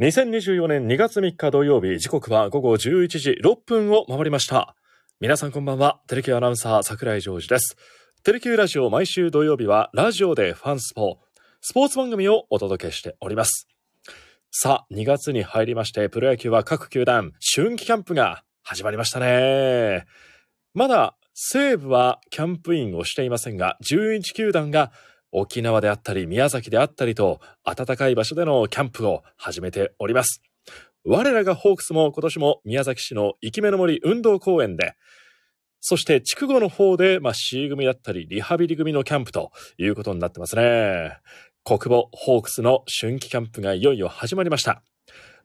2024年2月3日土曜日、時刻は午後11時6分を回りました。皆さんこんばんは、テレキュアナウンサー桜井ジョージです。テレキューラジオ毎週土曜日はラジオでファンスポ、スポーツ番組をお届けしております。さあ、2月に入りまして、プロ野球は各球団、春季キャンプが始まりましたね。まだ西武はキャンプインをしていませんが、11球団が沖縄であったり宮崎であったりと暖かい場所でのキャンプを始めております。我らがホークスも今年も宮崎市の生き目の森運動公園で、そして筑後の方で、まあ、C 組だったりリハビリ組のキャンプということになってますね。国母ホークスの春季キャンプがいよいよ始まりました。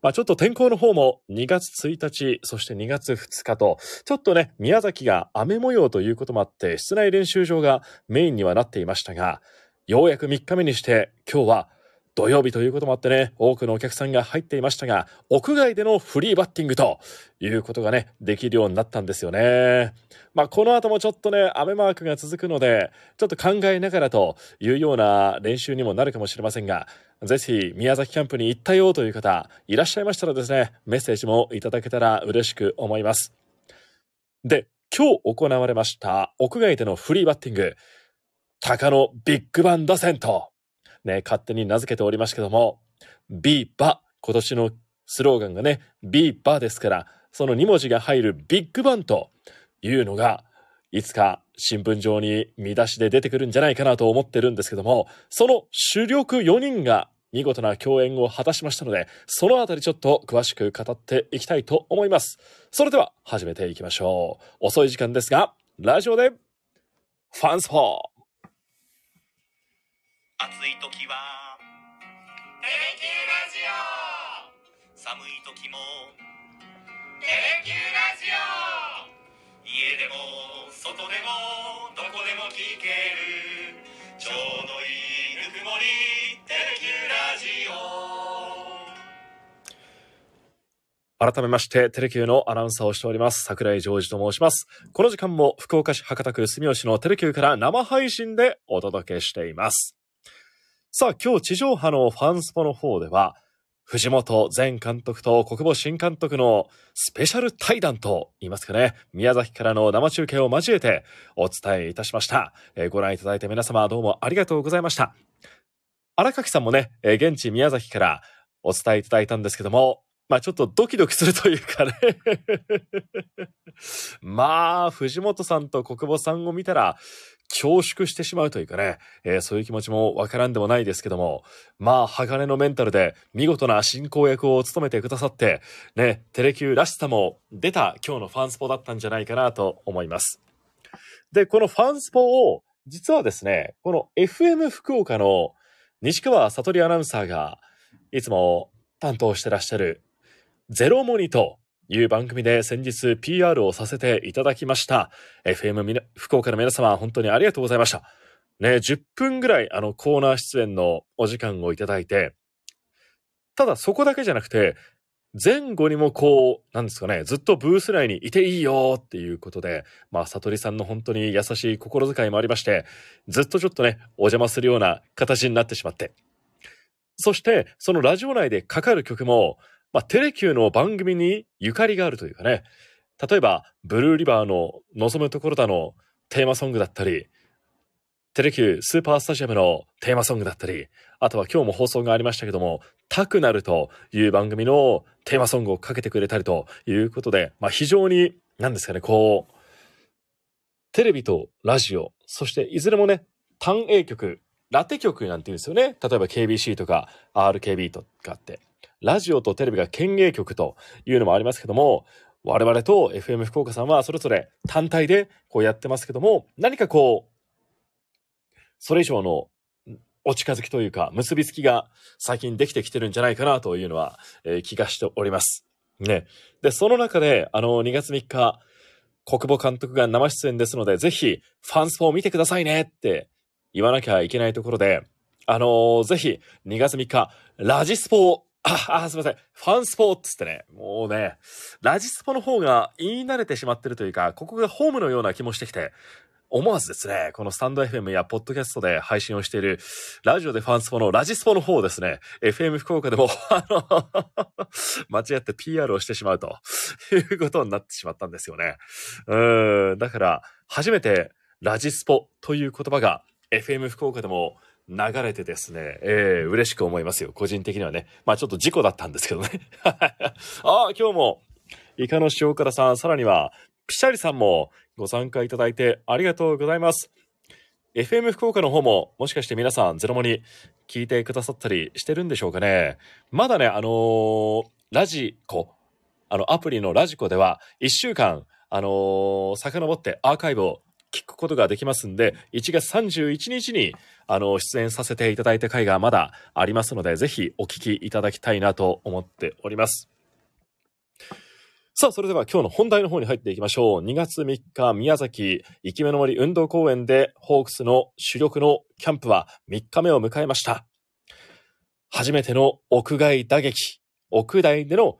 まあちょっと天候の方も2月1日、そして2月2日と、ちょっとね、宮崎が雨模様ということもあって、室内練習場がメインにはなっていましたが、ようやく3日目にして、今日は土曜日ということもあってね、多くのお客さんが入っていましたが、屋外でのフリーバッティングということがね、できるようになったんですよね。まあ、この後もちょっとね、雨マークが続くので、ちょっと考えながらというような練習にもなるかもしれませんが、ぜひ宮崎キャンプに行ったよという方、いらっしゃいましたらですね、メッセージもいただけたら嬉しく思います。で、今日行われました屋外でのフリーバッティング、鷹のビッグバン打線と、ね、勝手に名付けておりますけども、ビバ、今年のスローガンがね、ビバですから、その2文字が入るビッグバンというのが、いつか新聞上に見出しで出てくるんじゃないかなと思ってるんですけども、その主力4人が見事な共演を果たしましたので、そのあたりちょっと詳しく語っていきたいと思います。それでは始めていきましょう。遅い時間ですが、ラジオでファンスポー暑い時は「テレキューラジオ」寒い時も「テレキューラジオ」家でも外でもどこでも聞ける。ちょうどいいぬくもり「テレキューラジオ」改めまして、テレキューのアナウンサーをしております、桜井ジョージと申します。この時間も福岡市博多区住吉のテレキューから生配信でお届けしています。さあ、今日地上波のファンスポの方では、藤本前監督と国母新監督のスペシャル対談と言いますかね、宮崎からの生中継を交えてお伝えいたしました。えーご覧いただいた皆様どうもありがとうございました。荒垣さんもね、えー現地宮崎からお伝えいただいたんですけども、まあちょっとドキドキするというかね。まあ、藤本さんと国母さんを見たら、恐縮してしまうというかね、えーそういう気持ちもわからんでもないですけども、まあ、鋼のメンタルで見事な進行役を務めてくださって、ね、テレキューらしさも出た今日のファンスポだったんじゃないかなと思います。で、このファンスポを、実はですね、この FM 福岡の西川悟りアナウンサーが、いつも担当してらっしゃるゼロモニという番組で先日 PR をさせていただきました。FM 福岡の皆様、本当にありがとうございました。ね、10分ぐらいあのコーナー出演のお時間をいただいて、ただそこだけじゃなくて、前後にもこう、なんですかね、ずっとブース内にいていいよっていうことで、まあ、悟りさんの本当に優しい心遣いもありまして、ずっとちょっとね、お邪魔するような形になってしまって。そして、そのラジオ内でかかる曲も、まあ、テレキューの番組にゆかりがあるというかね、例えば、ブルーリバーの望むところだのテーマソングだったり、テレキュースーパースタジアムのテーマソングだったり、あとは今日も放送がありましたけども、タクナルという番組のテーマソングをかけてくれたりということで、まあ非常に、なんですかね、こう、テレビとラジオ、そしていずれもね、単影曲、ラテ曲なんて言うんですよね。例えば KBC とか RKB とかって、ラジオとテレビが県営局というのもありますけども、我々と FM 福岡さんはそれぞれ単体でこうやってますけども、何かこう、それ以上のお近づきというか、結びつきが最近できてきてるんじゃないかなというのは、えー気がしております。ね。で、その中で、あの、2月3日、国母監督が生出演ですので、ぜひ、ファンスポを見てくださいねって言わなきゃいけないところで、あのーぜひ、2月3日、ラジスポを、あ、あ、すみません。ファンスポっつってね、もうね、ラジスポの方が言い慣れてしまってるというか、ここがホームのような気もしてきて、思わずですね、このスタンド FM やポッドキャストで配信をしている、ラジオでファンスポのラジスポの方ですね、FM 福岡でも、あの、間違って PR をしてしまうということになってしまったんですよね。うん、だから、初めてラジスポという言葉が FM 福岡でも流れてですね、えー、嬉しく思いますよ。個人的にはね。まあちょっと事故だったんですけどね。ああ、今日も、イカの塩辛さん、さらには、ピシャリさんもご参加いただいてありがとうございます。FM 福岡の方も、もしかして皆さん、ゼロモに聞いてくださったりしてるんでしょうかね。まだね、あのー、ラジコ、あの、アプリのラジコでは、1週間、あのー、遡ってアーカイブを聞くことができますんで、1月31日に、あの、出演させていただいた回がまだありますので、ぜひお聞きいただきたいなと思っております。さあ、それでは今日の本題の方に入っていきましょう。2月3日、宮崎、生き目の森運動公園で、ホークスの主力のキャンプは3日目を迎えました。初めての屋外打撃、屋外での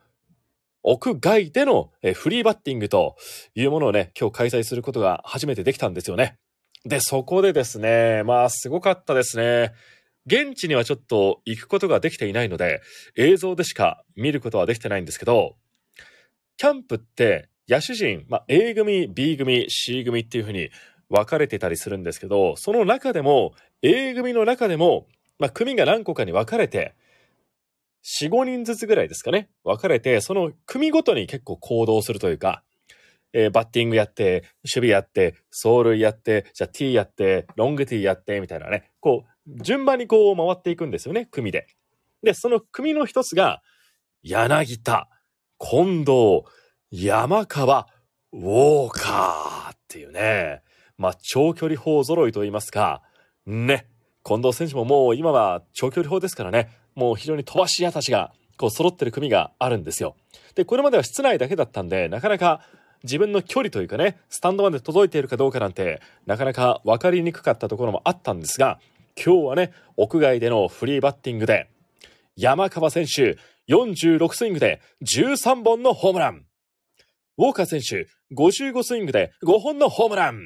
屋外でのフリーバッティングというものをね、今日開催することが初めてできたんですよね。で、そこでですね、まあすごかったですね。現地にはちょっと行くことができていないので、映像でしか見ることはできてないんですけど、キャンプって野手陣、まあ A 組、B 組、C 組っていう風に分かれてたりするんですけど、その中でも A 組の中でも、まあ組が何個かに分かれて、4、5人ずつぐらいですかね、分かれて、その組ごとに結構行動するというか、えー、バッティングやって、守備やって、走塁やって、じゃあ T やって、ロング T やって、みたいなね、こう、順番にこう回っていくんですよね、組で。で、その組の一つが、柳田、近藤、山川、ウォーカーっていうね、まあ、長距離砲揃いと言いますか、ね、近藤選手ももう今は長距離砲ですからね、もう非常に飛ばし屋たちがこう揃ってる組があるんですよ。で、これまでは室内だけだったんで、なかなか自分の距離というかね、スタンドまで届いているかどうかなんて、なかなか分かりにくかったところもあったんですが、今日はね、屋外でのフリーバッティングで、山川選手46スイングで13本のホームラン。ウォーカー選手55スイングで5本のホームラン。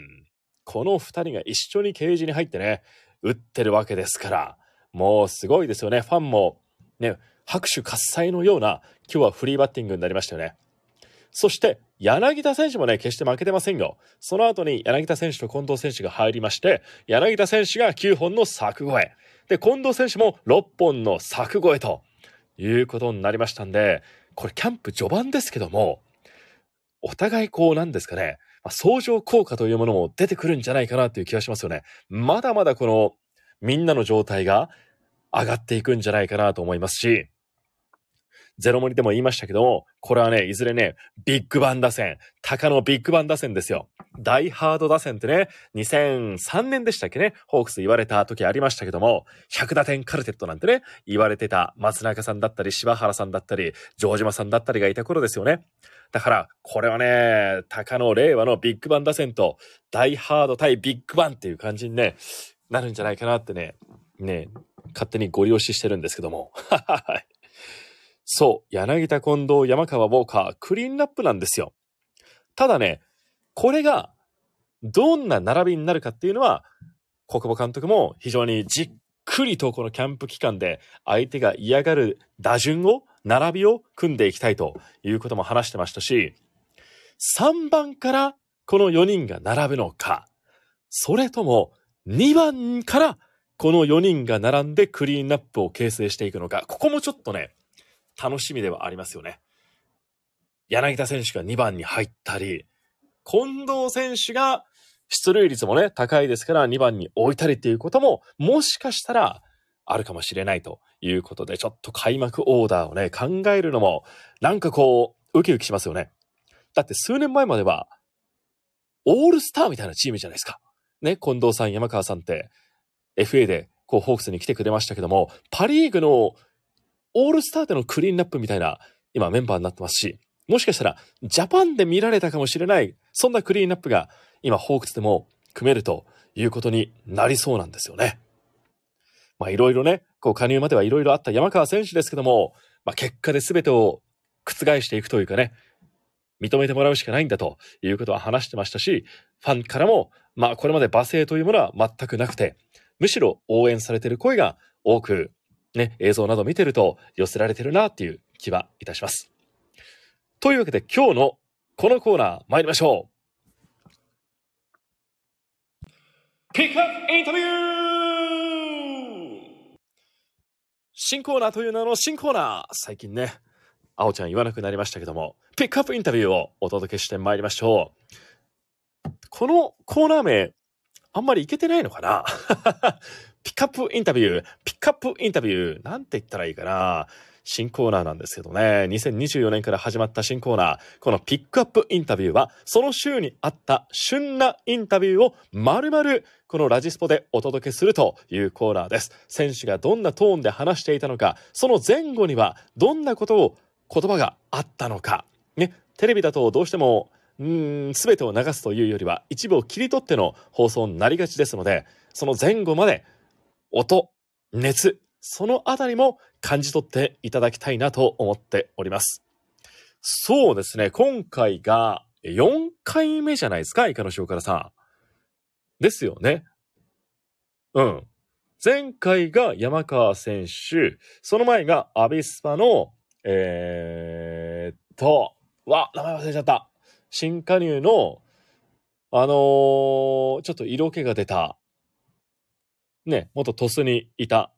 この2人が一緒にケージに入ってね、打ってるわけですから、もうすごいですよね。ファンも、ね、拍手喝采のような、今日はフリーバッティングになりましたよね。そして、柳田選手もね、決して負けてませんよ。その後に柳田選手と近藤選手が入りまして、柳田選手が9本の柵越え。で、近藤選手も6本の柵越えということになりましたんで、これキャンプ序盤ですけども、お互いこうなんですかね、ま、相乗効果というものも出てくるんじゃないかなという気がしますよね。まだまだこのみんなの状態が上がっていくんじゃないかなと思いますし、ゼロモリでも言いましたけども、これはね、いずれね、ビッグバン打線、鷹のビッグバン打線ですよ。大ハード打線ってね、2003年でしたっけね、ホークス言われた時ありましたけども、100打点カルテットなんてね、言われてた松中さんだったり、柴原さんだったり、城島さんだったりがいた頃ですよね。だから、これはね、鷹の令和のビッグバン打線と、大ハード対ビッグバンっていう感じにね、なるんじゃないかなってね、ね、勝手にご利用ししてるんですけども。そう、柳田近藤、山川ウォーカー、クリーンナップなんですよ。ただね、これがどんな並びになるかっていうのは、国母監督も非常にじっくりとこのキャンプ期間で相手が嫌がる打順を、並びを組んでいきたいということも話してましたし、3番からこの4人が並ぶのか、それとも2番からこの4人が並んでクリーンナップを形成していくのか、ここもちょっとね、楽しみではありますよね。柳田選手が2番に入ったり、近藤選手が出塁率もね、高いですから2番に置いたりっていうことも、もしかしたらあるかもしれないということで、ちょっと開幕オーダーをね、考えるのも、なんかこう、ウキウキしますよね。だって数年前までは、オールスターみたいなチームじゃないですか。ね、近藤さん、山川さんって、FA で、こう、ホークスに来てくれましたけども、パリーグのオールスターでのクリーンナップみたいな、今メンバーになってますし、もしかしたら、ジャパンで見られたかもしれない、そんなクリーンナップが、今、ホークスでも組めるということになりそうなんですよね。まあ、いろいろね、こう、加入まではいろいろあった山川選手ですけども、まあ、結果で全てを覆していくというかね、認めてもらうしかないんだということは話してましたし、ファンからも、まあこれまで罵声というものは全くなくて、むしろ応援されている声が多く、ね、映像など見てると寄せられてるなっていう気はいたします。というわけで今日のこのコーナー参りましょう。ピックアップインタビュー新コーナーという名の新コーナー最近ね、あおちゃん言わなくなりましたけども、ピックアップインタビューをお届けして参りましょう。このコーナー名、あんまりいけてないのかな？ピックアップインタビュー、ピックアップインタビュー、なんて言ったらいいかな？新コーナーなんですけどね、2024年から始まった新コーナー、このピックアップインタビューは、その週にあった旬なインタビューを丸々このラジスポでお届けするというコーナーです。選手がどんなトーンで話していたのか、その前後にはどんなことを言葉があったのか。ね、テレビだとどうしても、うん、全てを流すというよりは一部を切り取っての放送になりがちですので、その前後まで音、熱、そのあたりも感じ取っていただきたいなと思っております。そうですね、今回が4回目じゃないですか、イカの塩辛さん。ですよね。うん。前回が山川選手、その前がアビスパの、えー、っと、わ、名前忘れちゃった。新加入の、あのー、ちょっと色気が出た、ね、元トスにいた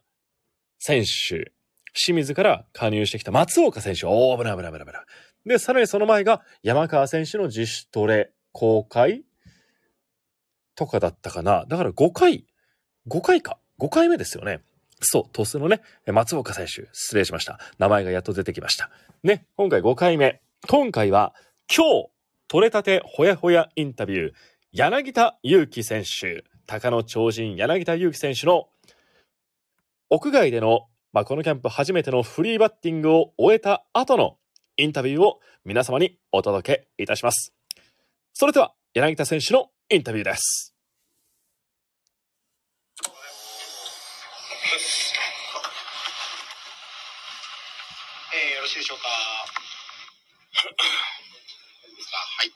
選手、清水から加入してきた松岡選手。おー、危ない危ない危ない危ない。で、さらにその前が山川選手の自主トレ公開？とかだったかな。だから5回、5回か。5回目ですよね。そう、トスのね、松岡選手、失礼しました。名前がやっと出てきました。ね、今回5回目。今回は、今日、取れたてほやほやインタビュー、柳田悠岐選手、高野超人柳田悠岐選手の屋外での、まあ、このキャンプ初めてのフリーバッティングを終えた後のインタビューを皆様にお届けいたします。それでは、柳田選手のインタビューです。えー、よろしいでしょうか？はい。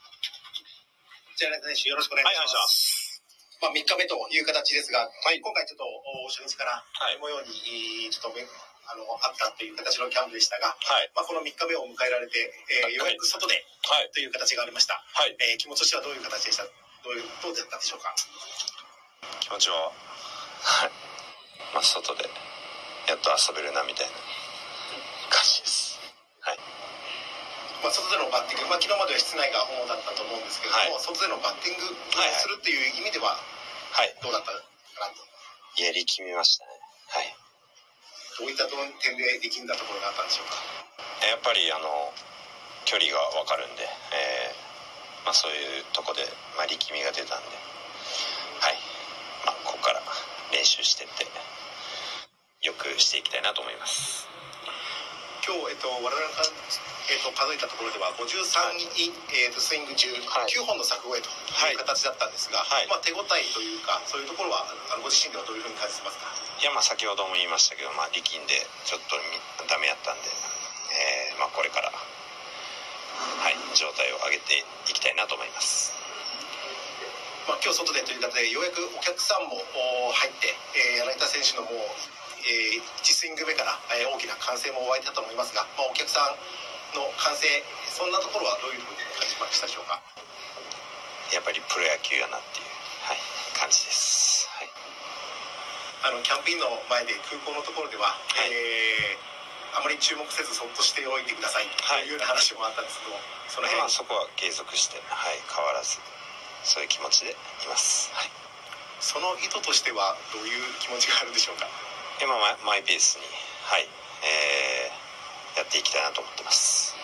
じゃあ、柳田選手、よろしくお願いします。はいまあ、3日目という形ですが、はい、今回ちょっと初日からこのようにちょっとあのあったという形のキャンプでしたが、はい、まあ、この3日目を迎えられて、えー、ようやく外で、はい、という形がありました、はい。えー、気持ちとしてはどういう形でした？どういうどうだったでしょうか？気持ちは、はいまあ、外でやっと遊べるなみたいな感じです。はいまあ、外でのバッティング、まあ、昨日までは室内が主だったと思うんですけれども、はい、外でのバッティングをするっていう意味では、はい、どうだったかなと。やりきみましたね。はい。どういった点で力んだところがあったんでしょうか？やっぱりあの距離が分かるんで、えーまあ、そういうとこで、まあ、力みが出たんで、はいまあ、ここから練習してってよくしていきたいなと思います。今日、えっと、我々が、えっと、数えたところでは53、はい、えっと、スイング中、はい、9本の柵越えという形だったんですが、はい、まあ、手応えというかそういうところはあのご自身ではどういうふうに感じてますか？いや、まあ、先ほども言いましたけど、まあ、力んでちょっとダメやったんで、えーまあ、これから、はい、状態を上げていきたいなと思います。まあ、今日外でという形でようやくお客さんも入って、えー、柳田選手のもうえー、1スイング目から、えー、大きな歓声も湧いたと思いますが、まあ、お客さんの歓声そんなところはどういうふうに感じましたでしょうか？やっぱりプロ野球やなっていう、はい、感じです、はい、あのキャンプインの前で空港のところでは、はい、えー、あまり注目せずそっとしておいてくださいというような話もあったんですけど、その辺、まあ、そこは継続して、はい、変わらずそういう気持ちでいます、はい、その意図としてはどういう気持ちがあるんでしょうか？今マイペースに、はいえー、やっていきたいなと思ってます。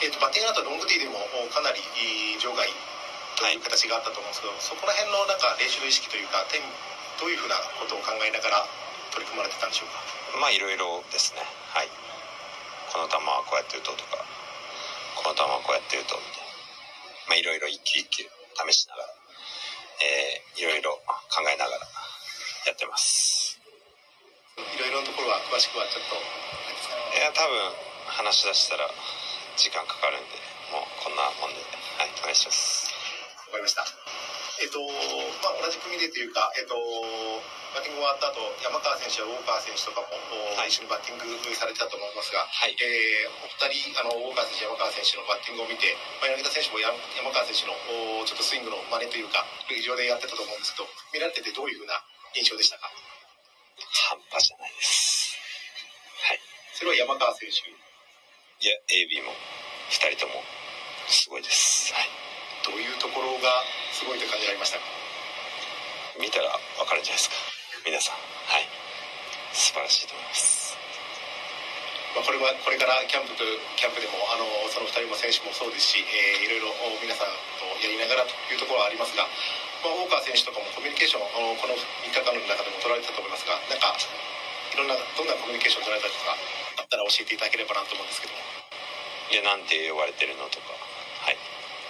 えーと、バッティングだとロングティーでもかなり場外という形があったと思うんですけど、はい、そこら辺のなんか練習の意識というか点どういうふうなことを考えながら取り組まれてたんでしょうか？まあいろいろですね。はい。この球はこうやって打とうとかこの球はこうやって打とうみたいな。まあいろいろ一球一球試しながら、えー、いろいろ考えながらやってますいろいろなところは詳しくはちょっと。いや多分話し出したら時間かかるんでもうこんなもんで。はいお願いします。わかりました。えっとまあ同じ組でというかえっとバッティング終わった後山川選手やウォーカー選手とかも、はい、一緒にバッティングされてたと思いますが、はい。えー、お二人あのウォーカー選手山川選手のバッティングを見て、まあ、柳田選手も山川選手のちょっとスイングの真似というか塁上でやってたと思うんですけど見られててどういうふうな印象でしたか？半端じゃないです。はい。それは山川選手いや、AB も2人ともすごいです。はい。どういうところがすごいと感じられましたか？見たらわかるんじゃないですか。皆さん。はい。素晴らしいと思います。まあ、これはこれからキャンプとキャンプでもあのその2人も選手もそうですし、えー、いろいろ皆さんとやりながらというところはありますが、まあ、大川選手とかもコミュニケーションこの3日間のんなどんなコミュニケーション取られたりとかあったら教えていただければなと思うんですけど。もいやなんて呼ばれてるのとか。はい。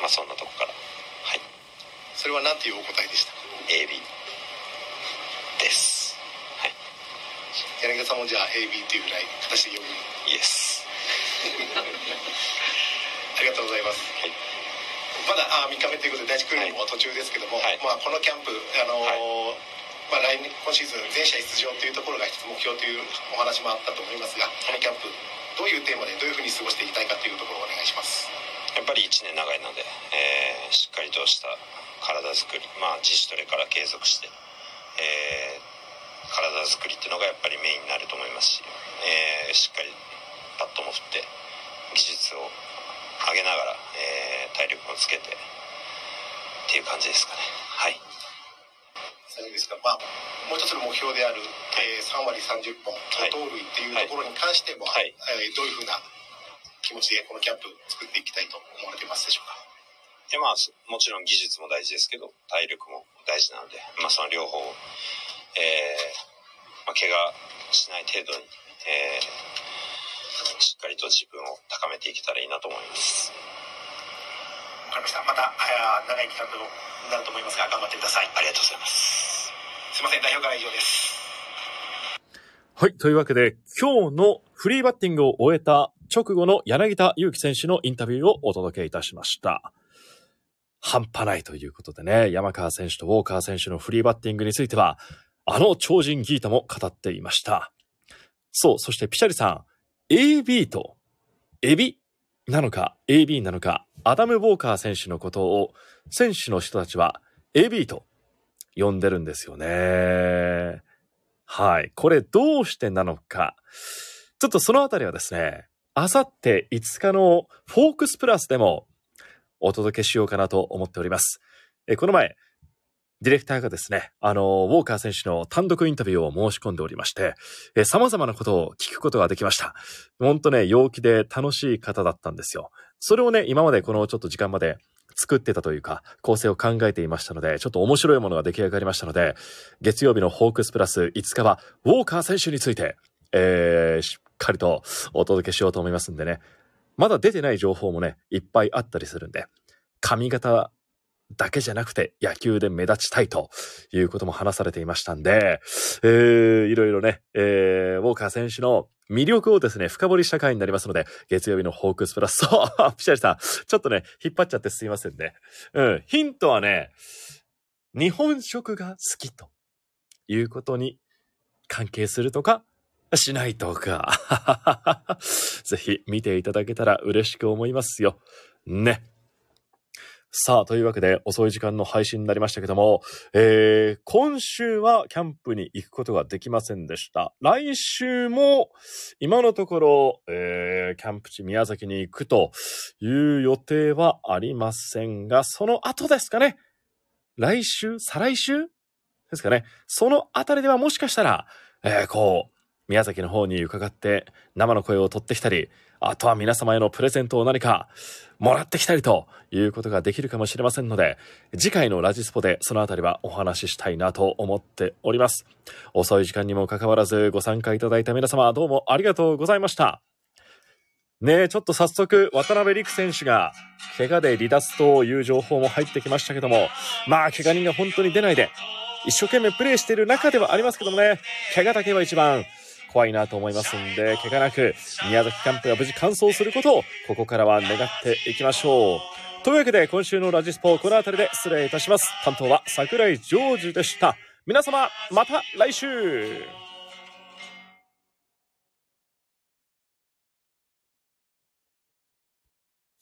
まあそんなとこから。はい。それは何ていうお答えでした？AB です。はい。柳田さんもじゃあ AB っていうぐらい形で呼ぶ。イエスありがとうございます、はい、まだあ3日目ということで第1クールも途中ですけども、はい、まあ、このキャンプあのーはいまあ、来年今シーズン全試合出場というところが一つ目標というお話もあったと思いますがこのキャンプどういうテーマでどういうふうに過ごしていきたいかというところをお願いします。やっぱり1年長いので、えー、しっかりとした体づくりまあ自主トレから継続してえー、体作りっていうのがやっぱりメインになると思いますし、えー、しっかりパットも振って技術を上げながら、えー、体力もつけてっていう感じですかね。はい。最後ですが、まあ、もう一つの目標である、えー、3割30本盗塁っていうところに関しても、はい、えー、どういうふうな気持ちでこのキャンプ作っていきたいと思われてますでしょうか？でまあもちろん技術も大事ですけど体力も大事なので、まあ、その両方、えーまあ、怪我しない程度に、えー、しっかりと自分を高めていけたらいいなと思います。わかりましたまた長い期間になると思いますが頑張ってください。ありがとうございますすいません代表から以上ですはい。というわけで、今日のフリーバッティングを終えた直後の柳田悠岐選手のインタビューをお届けいたしました。半端ないということでね、山川選手とウォーカー選手のフリーバッティングについては、あの超人ギータも語っていました。そう、そしてピシャリさん、AB とエビなのか AB なのか、アダム・ウォーカー選手のことを選手の人たちは AB と呼んでるんですよね。はい。これどうしてなのか。ちょっとそのあたりはですね、あさって5日のフォークスプラスでもお届けしようかなと思っております。えこの前、ディレクターがですね、あの、ウォーカー選手の単独インタビューを申し込んでおりまして、え様々なことを聞くことができました。ほんとね、陽気で楽しい方だったんですよ。それをね、今までこのちょっと時間まで作ってたというか、構成を考えていましたので、ちょっと面白いものが出来上がりましたので、月曜日のホークスプラス5日は、ウォーカー選手について、えー、しっかりとお届けしようと思いますんでね、まだ出てない情報もね、いっぱいあったりするんで、髪型だけじゃなくて野球で目立ちたいということも話されていましたんで、えー、いろいろね、えー、ウォーカー選手の魅力をですね、深掘りした回になりますので、月曜日のホークスプラス、そう、ピシャリさん、ちょっとね、引っ張っちゃってすいませんね。うん、ヒントはね、日本食が好きということに関係するとか、しないとか。ぜひ見ていただけたら嬉しく思いますよ。ね。さあ、というわけで遅い時間の配信になりましたけども、えー、今週はキャンプに行くことができませんでした。来週も今のところ、えー、キャンプ地宮崎に行くという予定はありませんが、その後ですかね。来週？再来週？ですかね。そのあたりではもしかしたら、えー、こう、宮崎の方に伺って生の声を取ってきたり、あとは皆様へのプレゼントを何かもらってきたりということができるかもしれませんので、次回のラジスポでそのあたりはお話ししたいなと思っております。遅い時間にもかかわらずご参加いただいた皆様どうもありがとうございました。ねえ、ちょっと早速、渡辺陸選手が、怪我で離脱という情報も入ってきましたけども、まあ、怪我人が本当に出ないで、一生懸命プレーしている中ではありますけどもね、怪我だけは一番怖いなと思いますんで、怪我なく宮崎キャンプが無事完走することをここからは願っていきましょう。というわけで今週のラジスポこの辺りで失礼いたします。担当は桜井ジョージでした。皆様、また来週